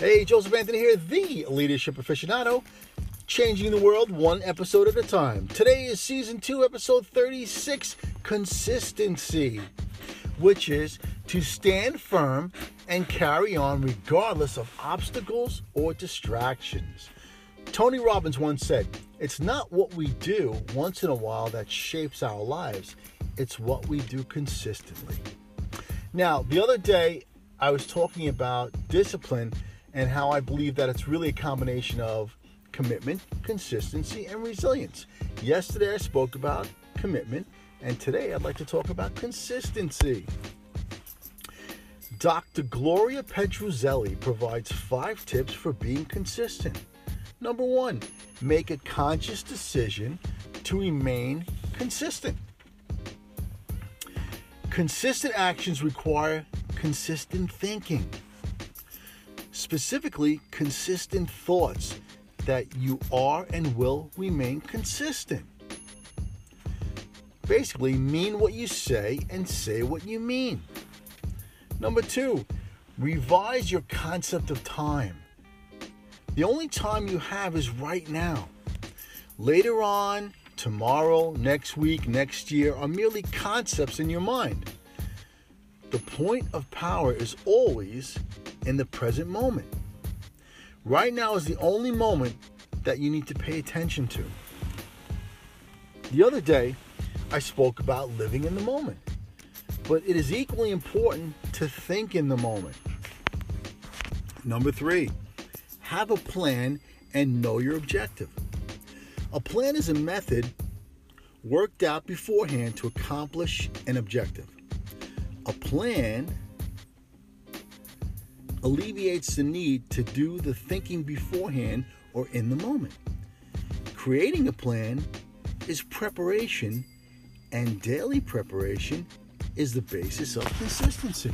Hey, Joseph Anthony here, the leadership aficionado, changing the world one episode at a time. Today is season 2, episode 36 Consistency, which is to stand firm and carry on regardless of obstacles or distractions. Tony Robbins once said, It's not what we do once in a while that shapes our lives, it's what we do consistently. Now, the other day, I was talking about discipline and how I believe that it's really a combination of commitment, consistency, and resilience. Yesterday I spoke about commitment, and today I'd like to talk about consistency. Dr. Gloria Petruzzelli provides five tips for being consistent. Number one, make a conscious decision to remain consistent. Consistent actions require consistent thinking specifically consistent thoughts that you are and will remain consistent. Basically, mean what you say and say what you mean. Number two, revise your concept of time. The only time you have is right now. Later on, tomorrow, next week, next year are merely concepts in your mind. The point of power is always in the present moment. Right now is the only moment that you need to pay attention to. The other day, I spoke about living in the moment, but it is equally important to think in the moment. Number three, have a plan and know your objective. A plan is a method worked out beforehand to accomplish an objective. A plan alleviates the need to do the thinking beforehand or in the moment. Creating a plan is preparation, and daily preparation is the basis of consistency.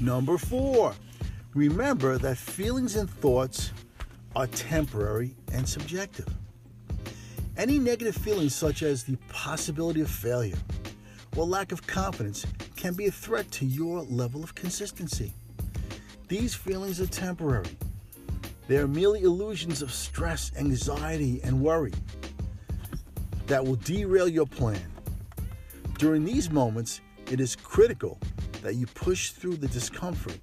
Number four, remember that feelings and thoughts are temporary and subjective. Any negative feelings, such as the possibility of failure or lack of confidence, can be a threat to your level of consistency. These feelings are temporary. They are merely illusions of stress, anxiety, and worry that will derail your plan. During these moments, it is critical that you push through the discomfort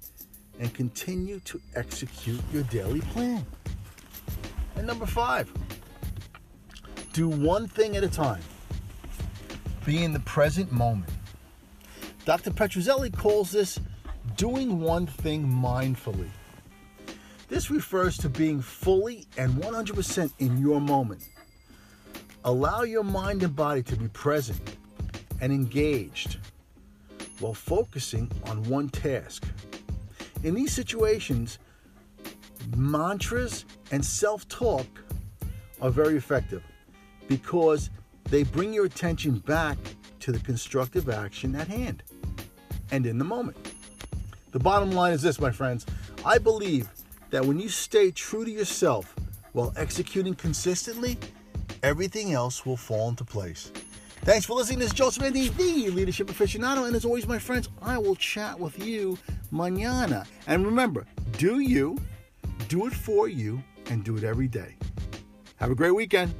and continue to execute your daily plan. And number five, do one thing at a time. Be in the present moment. Dr. Petruzzelli calls this doing one thing mindfully. This refers to being fully and 100% in your moment. Allow your mind and body to be present and engaged while focusing on one task. In these situations, mantras and self talk are very effective because they bring your attention back to the constructive action at hand and in the moment. The bottom line is this, my friends. I believe that when you stay true to yourself while executing consistently, everything else will fall into place. Thanks for listening. This is Joseph Andy, the leadership aficionado. And as always, my friends, I will chat with you mañana. And remember, do you, do it for you, and do it every day. Have a great weekend.